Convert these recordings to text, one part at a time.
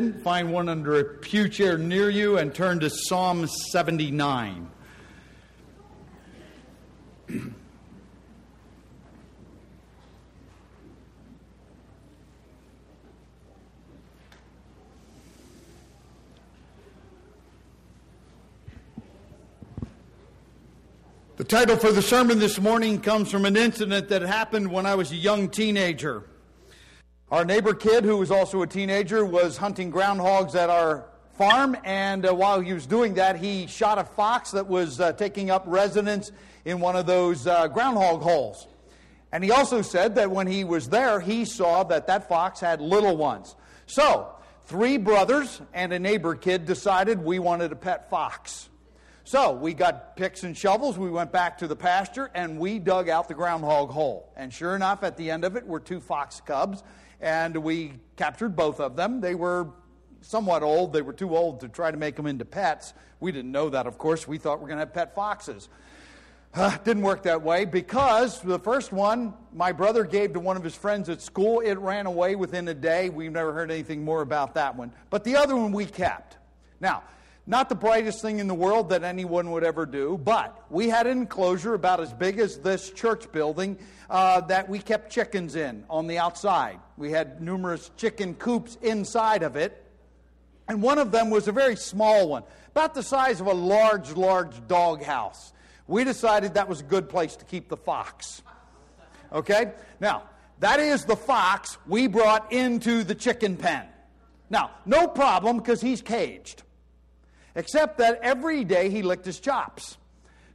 Find one under a pew chair near you and turn to Psalm 79. The title for the sermon this morning comes from an incident that happened when I was a young teenager. Our neighbor kid, who was also a teenager, was hunting groundhogs at our farm, and uh, while he was doing that, he shot a fox that was uh, taking up residence in one of those uh, groundhog holes. And he also said that when he was there, he saw that that fox had little ones. So, three brothers and a neighbor kid decided we wanted a pet fox. So we got picks and shovels. We went back to the pasture and we dug out the groundhog hole. And sure enough, at the end of it were two fox cubs, and we captured both of them. They were somewhat old. They were too old to try to make them into pets. We didn't know that, of course. We thought we were going to have pet foxes. Uh, didn't work that way because the first one my brother gave to one of his friends at school. It ran away within a day. We've never heard anything more about that one. But the other one we kept. Now, not the brightest thing in the world that anyone would ever do, but we had an enclosure about as big as this church building uh, that we kept chickens in on the outside. We had numerous chicken coops inside of it, and one of them was a very small one, about the size of a large, large dog house. We decided that was a good place to keep the fox. Okay? Now, that is the fox we brought into the chicken pen. Now, no problem because he's caged. Except that every day he licked his chops.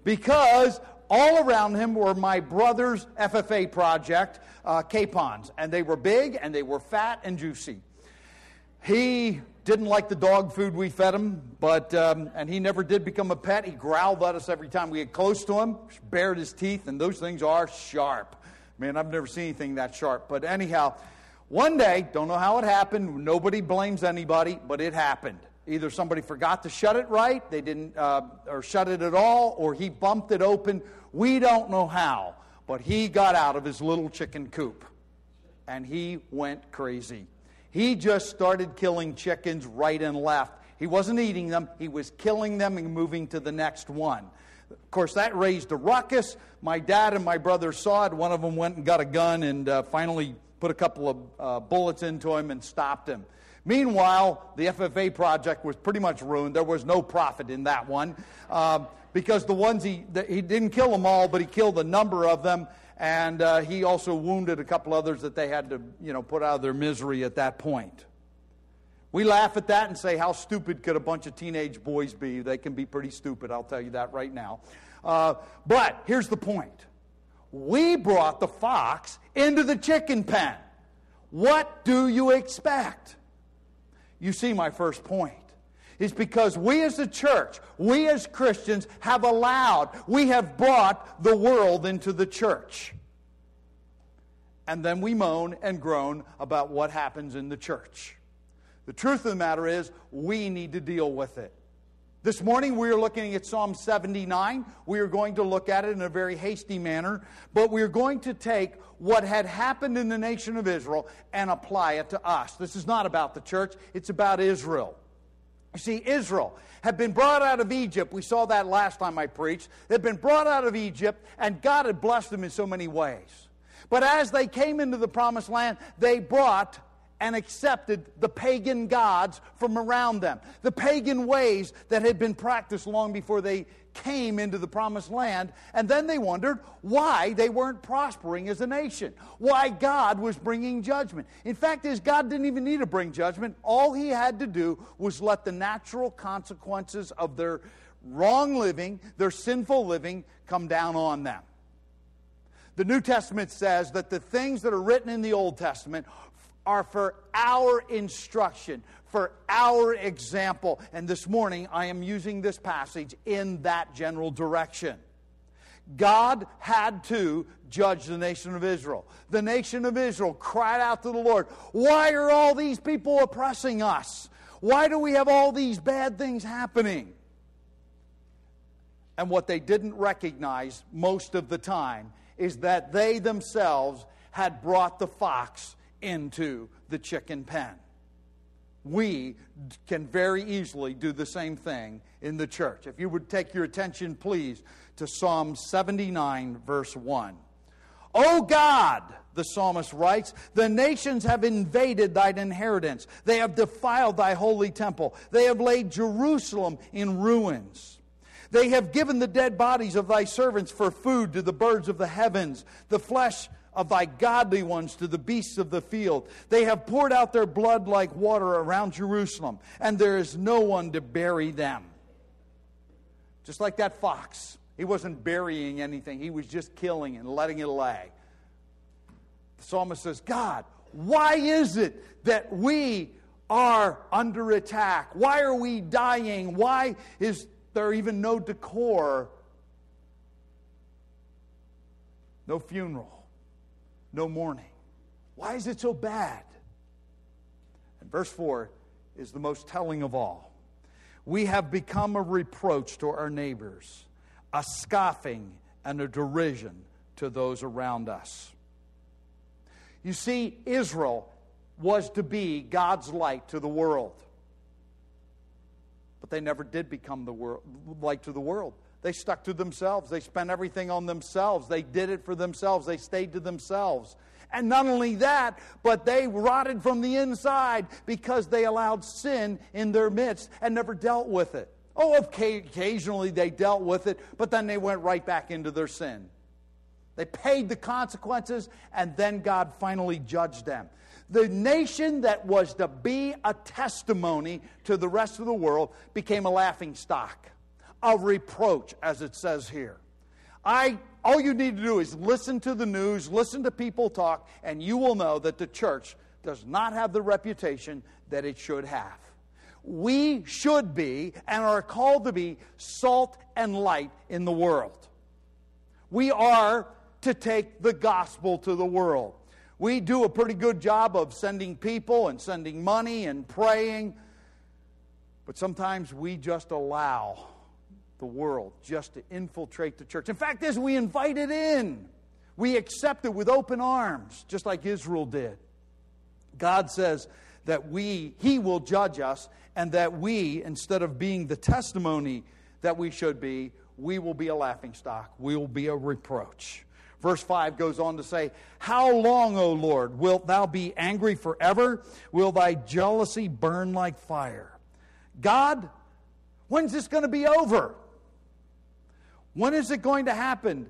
Because all around him were my brother's FFA project uh, capons. And they were big and they were fat and juicy. He didn't like the dog food we fed him, but um, and he never did become a pet. He growled at us every time we get close to him, bared his teeth, and those things are sharp. Man, I've never seen anything that sharp. But anyhow, one day, don't know how it happened. Nobody blames anybody, but it happened. Either somebody forgot to shut it right, they didn't, uh, or shut it at all, or he bumped it open. We don't know how, but he got out of his little chicken coop and he went crazy. He just started killing chickens right and left. He wasn't eating them, he was killing them and moving to the next one. Of course, that raised a ruckus. My dad and my brother saw it. One of them went and got a gun and uh, finally put a couple of uh, bullets into him and stopped him. Meanwhile, the FFA project was pretty much ruined. There was no profit in that one uh, because the ones he, the, he didn't kill them all, but he killed a number of them. And uh, he also wounded a couple others that they had to, you know, put out of their misery at that point. We laugh at that and say, how stupid could a bunch of teenage boys be? They can be pretty stupid, I'll tell you that right now. Uh, but here's the point we brought the fox into the chicken pen. What do you expect? You see my first point. Is because we as the church, we as Christians have allowed, we have brought the world into the church. And then we moan and groan about what happens in the church. The truth of the matter is, we need to deal with it. This morning we are looking at Psalm 79. We are going to look at it in a very hasty manner, but we are going to take what had happened in the nation of Israel and apply it to us. This is not about the church, it's about Israel. You see, Israel had been brought out of Egypt. We saw that last time I preached. They'd been brought out of Egypt, and God had blessed them in so many ways. But as they came into the promised land, they brought and accepted the pagan gods from around them, the pagan ways that had been practiced long before they came into the promised land. And then they wondered why they weren't prospering as a nation, why God was bringing judgment. In fact, is God didn't even need to bring judgment. All he had to do was let the natural consequences of their wrong living, their sinful living, come down on them. The New Testament says that the things that are written in the Old Testament are for our instruction, for our example. And this morning, I am using this passage in that general direction. God had to judge the nation of Israel. The nation of Israel cried out to the Lord, Why are all these people oppressing us? Why do we have all these bad things happening? And what they didn't recognize most of the time is that they themselves had brought the fox into the chicken pen. we can very easily do the same thing in the church. If you would take your attention, please, to Psalm 79, verse 1. O God, the psalmist writes, the nations have invaded thine inheritance. They have defiled thy holy temple. They have laid Jerusalem in ruins. They have given the dead bodies of thy servants for food to the birds of the heavens, the flesh of thy godly ones to the beasts of the field. They have poured out their blood like water around Jerusalem, and there is no one to bury them. Just like that fox. He wasn't burying anything, he was just killing and letting it lay. The psalmist says, God, why is it that we are under attack? Why are we dying? Why is there even no decor? No funeral, no mourning. Why is it so bad? And verse 4 is the most telling of all. We have become a reproach to our neighbors a scoffing and a derision to those around us. You see, Israel was to be God's light to the world. But they never did become the world, light to the world. They stuck to themselves. They spent everything on themselves. They did it for themselves. They stayed to themselves. And not only that, but they rotted from the inside because they allowed sin in their midst and never dealt with it. Oh, occasionally they dealt with it, but then they went right back into their sin. They paid the consequences, and then God finally judged them. The nation that was to be a testimony to the rest of the world became a laughing stock, a reproach, as it says here. I, all you need to do is listen to the news, listen to people talk, and you will know that the church does not have the reputation that it should have we should be and are called to be salt and light in the world. We are to take the gospel to the world. We do a pretty good job of sending people and sending money and praying, but sometimes we just allow the world just to infiltrate the church. In fact, as we invite it in, we accept it with open arms, just like Israel did. God says that we, He will judge us and that we, instead of being the testimony that we should be, we will be a laughing stock. We will be a reproach. Verse 5 goes on to say, How long, O Lord, wilt thou be angry forever? Will thy jealousy burn like fire? God, when's this going to be over? When is it going to happen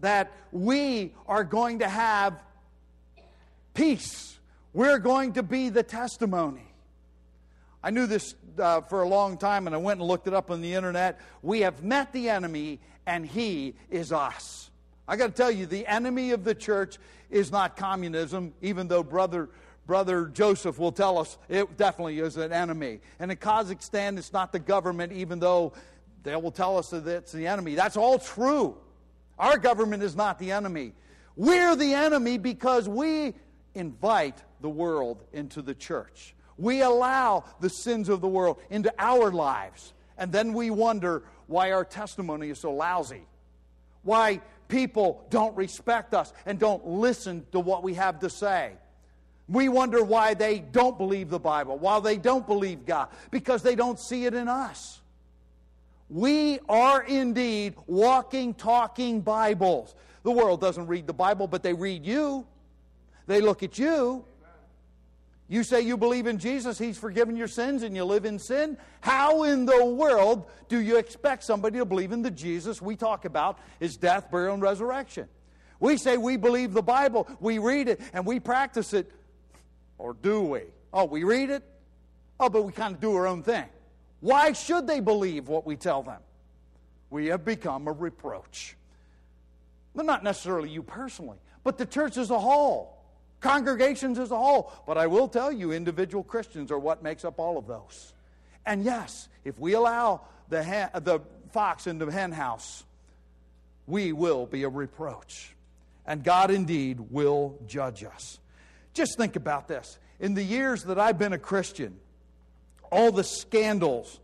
that we are going to have peace? We're going to be the testimony. I knew this uh, for a long time and I went and looked it up on the internet. We have met the enemy and he is us. I got to tell you, the enemy of the church is not communism, even though brother brother Joseph will tell us it definitely is an enemy. And in Kazakhstan, it's not the government, even though they will tell us that it's the enemy. That's all true. Our government is not the enemy. We're the enemy because we invite the world into the church. We allow the sins of the world into our lives. And then we wonder why our testimony is so lousy. Why people don't respect us and don't listen to what we have to say. We wonder why they don't believe the Bible, why they don't believe God, because they don't see it in us. We are indeed walking, talking Bibles. The world doesn't read the Bible, but they read you. They look at you. You say you believe in Jesus, He's forgiven your sins, and you live in sin. How in the world do you expect somebody to believe in the Jesus we talk about, His death, burial, and resurrection? We say we believe the Bible, we read it, and we practice it. Or do we? Oh, we read it? Oh, but we kind of do our own thing. Why should they believe what we tell them? We have become a reproach. Well, not necessarily you personally, but the church as a whole congregations as a whole. But I will tell you, individual Christians are what makes up all of those. And yes, if we allow the, hen, uh, the fox into the hen house, we will be a reproach. And God indeed will judge us. Just think about this. In the years that I've been a Christian, all the scandals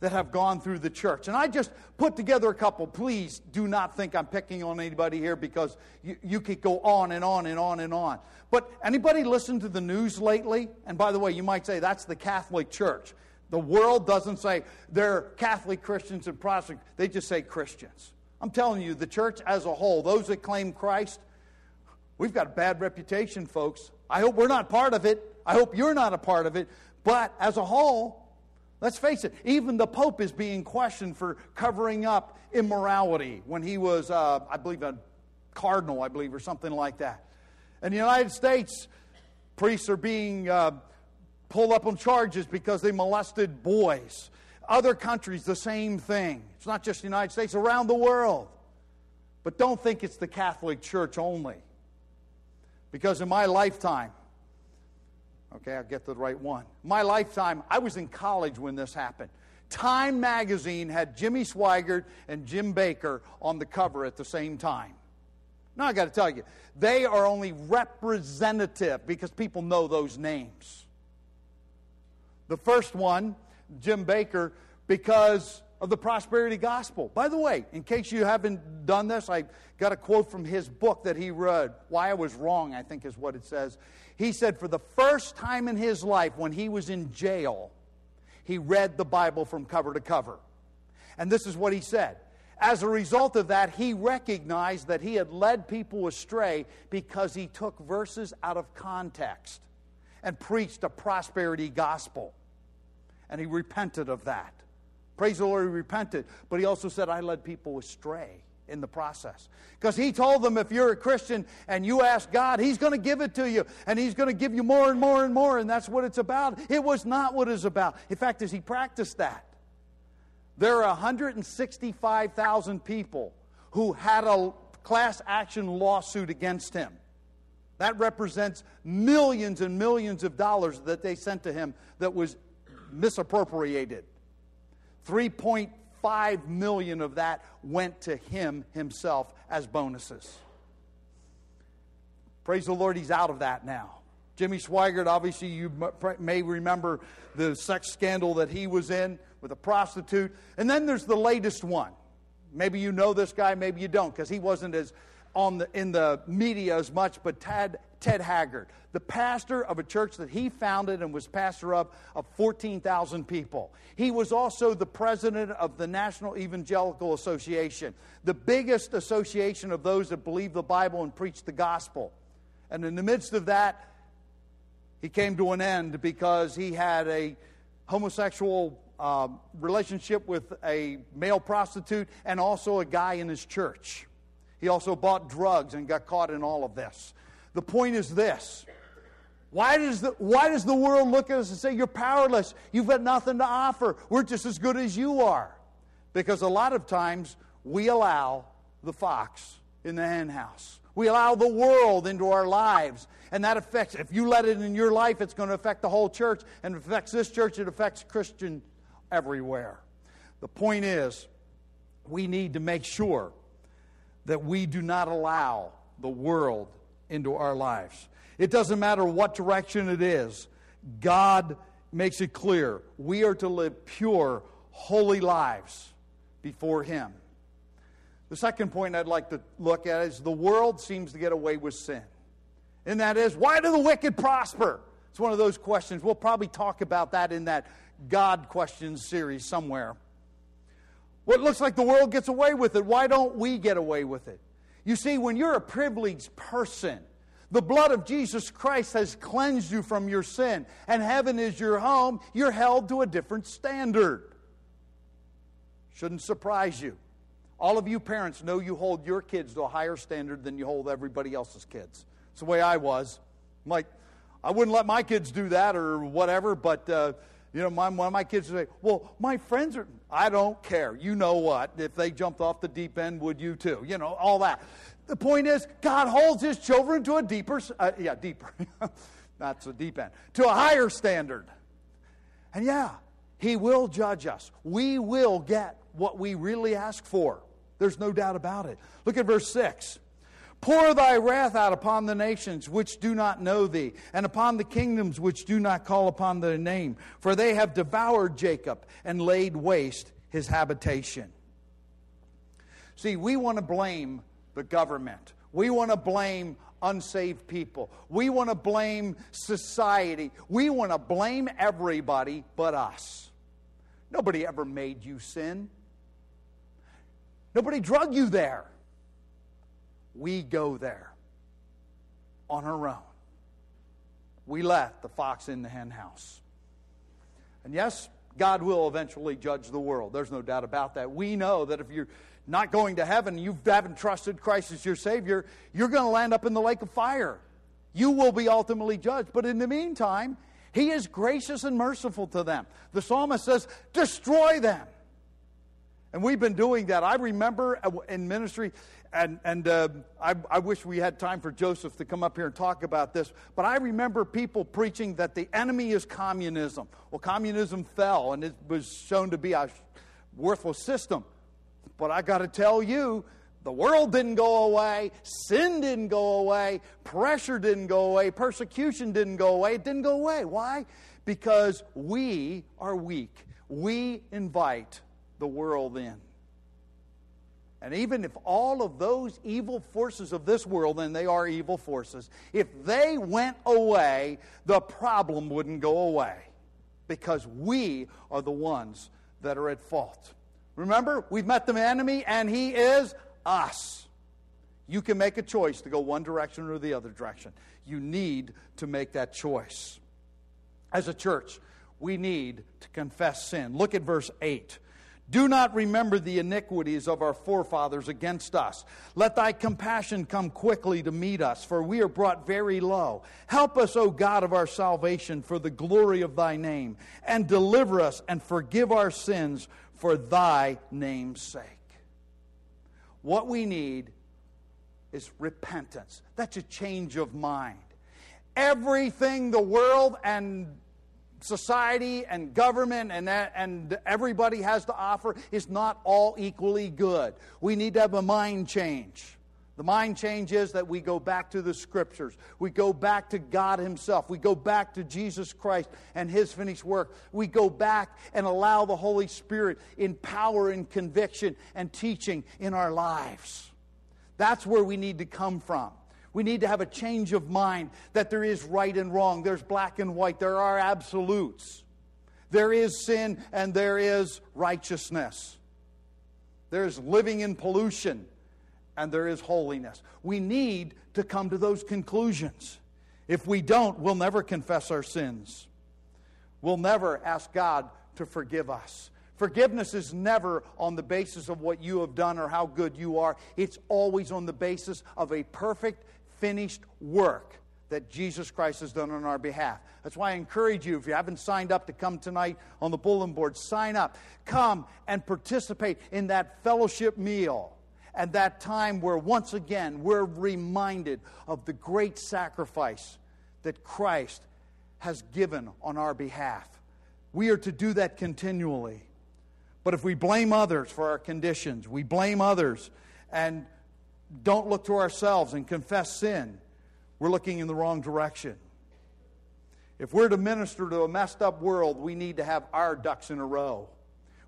that have gone through the church. And I just put together a couple. Please do not think I'm picking on anybody here because you, you could go on and on and on and on. But anybody listen to the news lately? And by the way, you might say that's the Catholic Church. The world doesn't say they're Catholic Christians and Protestant, they just say Christians. I'm telling you, the church as a whole, those that claim Christ, we've got a bad reputation, folks. I hope we're not part of it. I hope you're not a part of it. But as a whole, let's face it, even the Pope is being questioned for covering up immorality when he was, uh, I believe, a cardinal, I believe, or something like that. In the United States, priests are being uh, pulled up on charges because they molested boys. Other countries, the same thing. It's not just the United States, around the world. But don't think it's the Catholic Church only. Because in my lifetime, okay, I'll get the right one. My lifetime, I was in college when this happened. Time magazine had Jimmy Swaggart and Jim Bakker on the cover at the same time. Now, I got to tell you, they are only representative because people know those names. The first one, Jim Bakker, because of the prosperity gospel. By the way, in case you haven't done this, I got a quote from his book that he read. Why I Was Wrong, I think is what it says. He said, For the first time in his life, when he was in jail, he read the Bible from cover to cover. And this is what he said. As a result of that, he recognized that he had led people astray because he took verses out of context and preached a prosperity gospel. And he repented of that. Praise the Lord, he repented. But he also said, I led people astray in the process. Because he told them if you're a Christian and you ask God, he's going to give it to you. And he's going to give you more and more and more. And that's what it's about. It was not what it's about. In fact, as he practiced that, there are 165,000 people who had a class action lawsuit against him. That represents millions and millions of dollars that they sent to him that was misappropriated. 3.5 million of that went to him himself as bonuses. Praise the Lord, he's out of that now. Jimmy Swaggart, obviously, you may remember the sex scandal that he was in with a prostitute. And then there's the latest one. Maybe you know this guy, maybe you don't, because he wasn't as on the, in the media as much, but Ted, Ted Haggard, the pastor of a church that he founded and was pastor of, of 14,000 people. He was also the president of the National Evangelical Association, the biggest association of those that believe the Bible and preach the gospel. And in the midst of that, he came to an end because he had a homosexual uh, relationship with a male prostitute and also a guy in his church. He also bought drugs and got caught in all of this. The point is this why does, the, why does the world look at us and say, You're powerless? You've got nothing to offer. We're just as good as you are. Because a lot of times we allow the fox in the henhouse. We allow the world into our lives. And that affects, if you let it in your life, it's going to affect the whole church. And it affects this church, it affects Christian everywhere. The point is, we need to make sure that we do not allow the world into our lives. It doesn't matter what direction it is, God makes it clear we are to live pure, holy lives before Him. The second point I'd like to look at is the world seems to get away with sin. And that is, why do the wicked prosper? It's one of those questions. We'll probably talk about that in that God questions series somewhere. What looks like the world gets away with it, why don't we get away with it? You see, when you're a privileged person, the blood of Jesus Christ has cleansed you from your sin, and heaven is your home, you're held to a different standard. Shouldn't surprise you. All of you parents know you hold your kids to a higher standard than you hold everybody else's kids. It's the way I was. I'm like, I wouldn't let my kids do that or whatever, but, uh, you know, my, one of my kids would say, well, my friends are, I don't care. You know what? If they jumped off the deep end, would you too? You know, all that. The point is, God holds his children to a deeper, uh, yeah, deeper. That's a deep end. To a higher standard. And yeah, he will judge us. We will get what we really ask for. There's no doubt about it. Look at verse 6. Pour thy wrath out upon the nations which do not know thee, and upon the kingdoms which do not call upon thy name, for they have devoured Jacob and laid waste his habitation. See, we want to blame the government. We want to blame unsaved people. We want to blame society. We want to blame everybody but us. Nobody ever made you sin. Nobody drug you there. We go there on our own. We left the fox in the hen house. And yes, God will eventually judge the world. There's no doubt about that. We know that if you're not going to heaven, you haven't trusted Christ as your Savior, you're going to land up in the lake of fire. You will be ultimately judged. But in the meantime, He is gracious and merciful to them. The psalmist says, Destroy them. And we've been doing that. I remember in ministry, and, and uh, I, I, wish we had time for Joseph to come up here and talk about this, but I remember people preaching that the enemy is communism. Well, communism fell, and it was shown to be a worthless system. But I got to tell you, the world didn't go away, sin didn't go away, pressure didn't go away, persecution didn't go away. It didn't go away. Why? Because we are weak. We invite the world then. And even if all of those evil forces of this world, and they are evil forces, if they went away, the problem wouldn't go away because we are the ones that are at fault. Remember, we've met the enemy, and he is us. You can make a choice to go one direction or the other direction. You need to make that choice. As a church, we need to confess sin. Look at verse 8. Do not remember the iniquities of our forefathers against us. Let thy compassion come quickly to meet us, for we are brought very low. Help us, O God of our salvation, for the glory of thy name, and deliver us and forgive our sins for thy name's sake. What we need is repentance. That's a change of mind. Everything the world and society and government and, that, and everybody has to offer is not all equally good. We need to have a mind change. The mind change is that we go back to the scriptures. We go back to God Himself. We go back to Jesus Christ and His finished work. We go back and allow the Holy Spirit in power and conviction and teaching in our lives. That's where we need to come from. We need to have a change of mind that there is right and wrong, there's black and white, there are absolutes. There is sin and there is righteousness. There's living in pollution and there is holiness. We need to come to those conclusions. If we don't, we'll never confess our sins. We'll never ask God to forgive us. Forgiveness is never on the basis of what you have done or how good you are. It's always on the basis of a perfect, finished work that Jesus Christ has done on our behalf. That's why I encourage you, if you haven't signed up to come tonight on the bulletin board, sign up. Come and participate in that fellowship meal and that time where once again we're reminded of the great sacrifice that Christ has given on our behalf. We are to do that continually. But if we blame others for our conditions, we blame others and don't look to ourselves and confess sin, we're looking in the wrong direction. If we're to minister to a messed up world, we need to have our ducks in a row.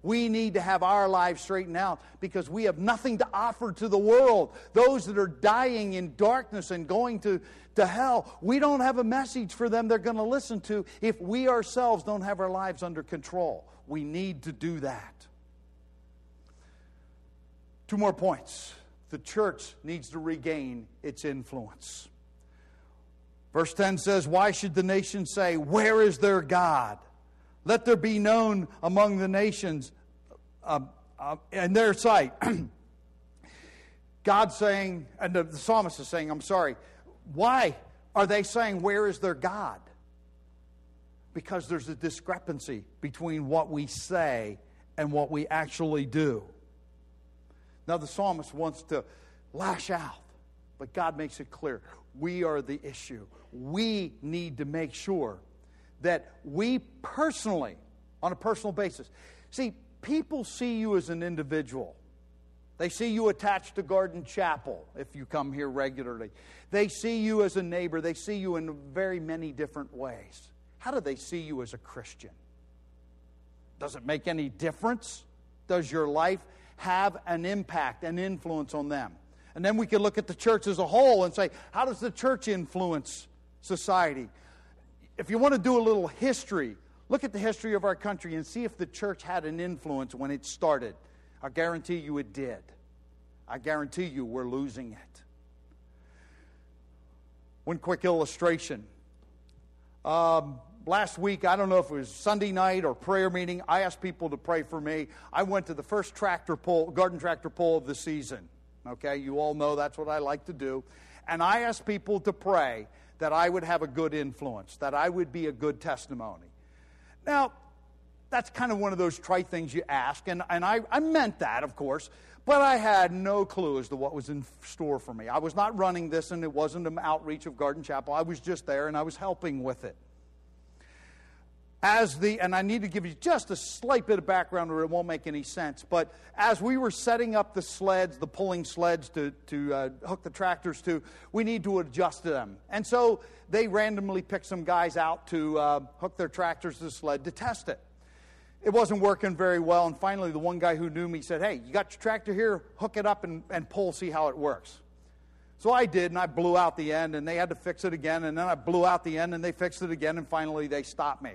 We need to have our lives straightened out because we have nothing to offer to the world. Those that are dying in darkness and going to, to hell, we don't have a message for them they're going to listen to if we ourselves don't have our lives under control. We need to do that. Two more points. The church needs to regain its influence. Verse 10 says, Why should the nation say, Where is their God? Let there be known among the nations uh, uh, in their sight. God saying, and the, the psalmist is saying, I'm sorry, why are they saying, Where is their God? Because there's a discrepancy between what we say and what we actually do. Now, the psalmist wants to lash out, but God makes it clear we are the issue. We need to make sure that we personally, on a personal basis, see, people see you as an individual. They see you attached to Garden Chapel if you come here regularly. They see you as a neighbor. They see you in very many different ways. How do they see you as a Christian? Does it make any difference? Does your life have an impact, an influence on them? And then we can look at the church as a whole and say, how does the church influence society? If you want to do a little history, look at the history of our country and see if the church had an influence when it started. I guarantee you it did. I guarantee you we're losing it. One quick illustration. Um, last week, I don't know if it was Sunday night or prayer meeting, I asked people to pray for me. I went to the first tractor pull, garden tractor pull of the season. Okay, you all know that's what I like to do. And I asked people to pray that I would have a good influence, that I would be a good testimony. Now, that's kind of one of those trite things you ask, and, and I, I meant that, of course, but I had no clue as to what was in store for me. I was not running this, and it wasn't an outreach of Garden Chapel. I was just there, and I was helping with it as the, and I need to give you just a slight bit of background or it won't make any sense, but as we were setting up the sleds, the pulling sleds to, to uh, hook the tractors to, we need to adjust them. And so they randomly picked some guys out to uh, hook their tractors to the sled to test it. It wasn't working very well, and finally the one guy who knew me said, Hey, you got your tractor here? Hook it up and, and pull, see how it works. So I did, and I blew out the end, and they had to fix it again, and then I blew out the end, and they fixed it again, and finally they stopped me.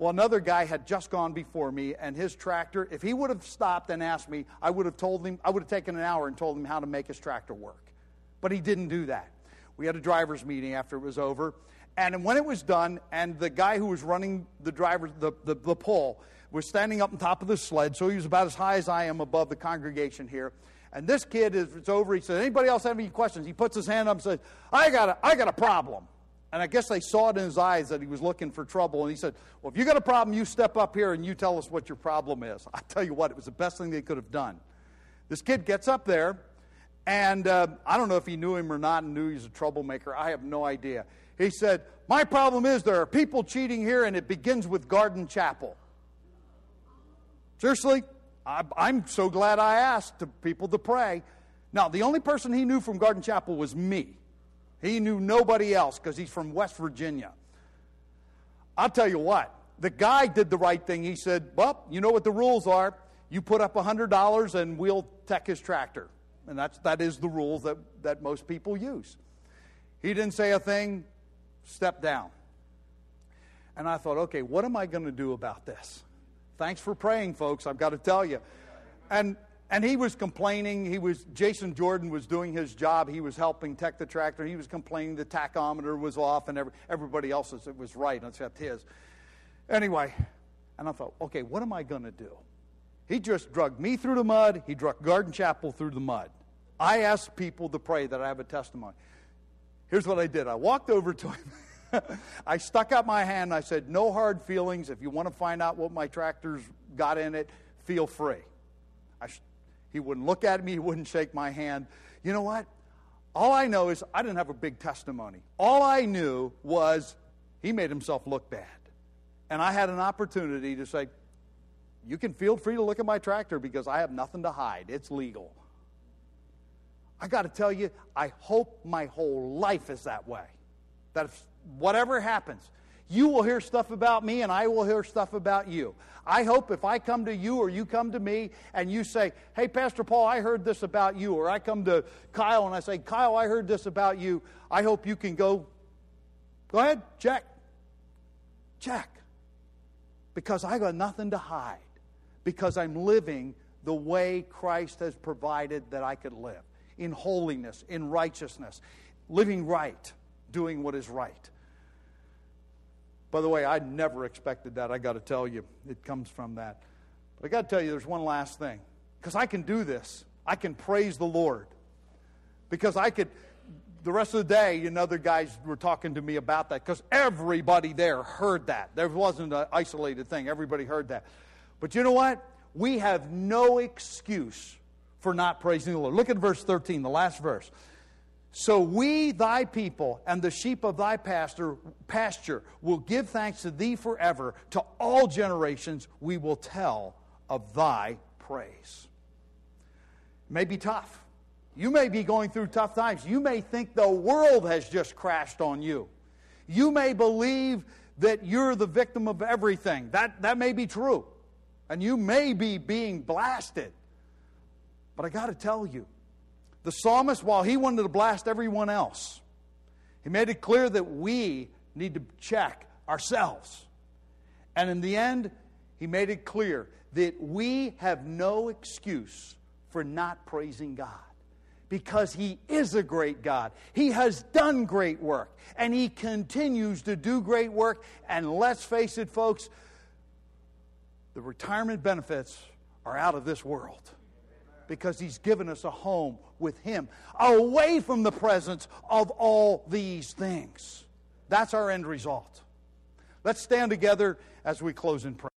Well, another guy had just gone before me, and his tractor, if he would have stopped and asked me, I would have told him, I would have taken an hour and told him how to make his tractor work. But he didn't do that. We had a driver's meeting after it was over, and when it was done, and the guy who was running the driver, the, the, the pull, was standing up on top of the sled, so he was about as high as I am above the congregation here. And this kid, is it's over, he said, Anybody else have any questions? He puts his hand up and says, I got a, I got a problem. And I guess they saw it in his eyes that he was looking for trouble. And he said, Well, if you got a problem, you step up here and you tell us what your problem is. I tell you what, it was the best thing they could have done. This kid gets up there, and uh, I don't know if he knew him or not and knew he was a troublemaker. I have no idea. He said, My problem is there are people cheating here, and it begins with Garden Chapel. Seriously, I'm so glad I asked to people to pray. Now, the only person he knew from Garden Chapel was me. He knew nobody else because he's from West Virginia. I'll tell you what, the guy did the right thing. He said, Well, you know what the rules are. You put up $100 and we'll tech his tractor. And that's, that is the rules that, that most people use. He didn't say a thing, step down. And I thought, okay, what am I going to do about this? Thanks for praying, folks, I've got to tell you. And and he was complaining. He was Jason Jordan was doing his job. He was helping tech the tractor. He was complaining the tachometer was off, and every, everybody else's it was right except his. Anyway, and I thought, okay, what am I going to do? He just drugged me through the mud. He drugged Garden Chapel through the mud. I asked people to pray that I have a testimony. Here's what I did. I walked over to him. I stuck out my hand. I said, "No hard feelings. If you want to find out what my tractor's got in it, feel free." I he wouldn't look at me, he wouldn't shake my hand. You know what? All I know is I didn't have a big testimony. All I knew was he made himself look bad. And I had an opportunity to say, You can feel free to look at my tractor because I have nothing to hide. It's legal. I got to tell you, I hope my whole life is that way. That if whatever happens, you will hear stuff about me, and I will hear stuff about you. I hope if I come to you or you come to me and you say, Hey, Pastor Paul, I heard this about you, or I come to Kyle and I say, Kyle, I heard this about you, I hope you can go, Go ahead, check. Check. Because I got nothing to hide, because I'm living the way Christ has provided that I could live in holiness, in righteousness, living right, doing what is right. By the way, I never expected that. I got to tell you, it comes from that. But I got to tell you, there's one last thing. Because I can do this, I can praise the Lord. Because I could, the rest of the day, you know, other guys were talking to me about that because everybody there heard that. There wasn't an isolated thing, everybody heard that. But you know what? We have no excuse for not praising the Lord. Look at verse 13, the last verse. So we, thy people, and the sheep of thy pasture, pasture will give thanks to thee forever. To all generations we will tell of thy praise. may be tough. You may be going through tough times. You may think the world has just crashed on you. You may believe that you're the victim of everything. That, that may be true. And you may be being blasted. But I got to tell you, the psalmist, while he wanted to blast everyone else, he made it clear that we need to check ourselves. And in the end, he made it clear that we have no excuse for not praising God because He is a great God. He has done great work and He continues to do great work. And let's face it, folks, the retirement benefits are out of this world because He's given us a home with Him away from the presence of all these things. That's our end result. Let's stand together as we close in prayer.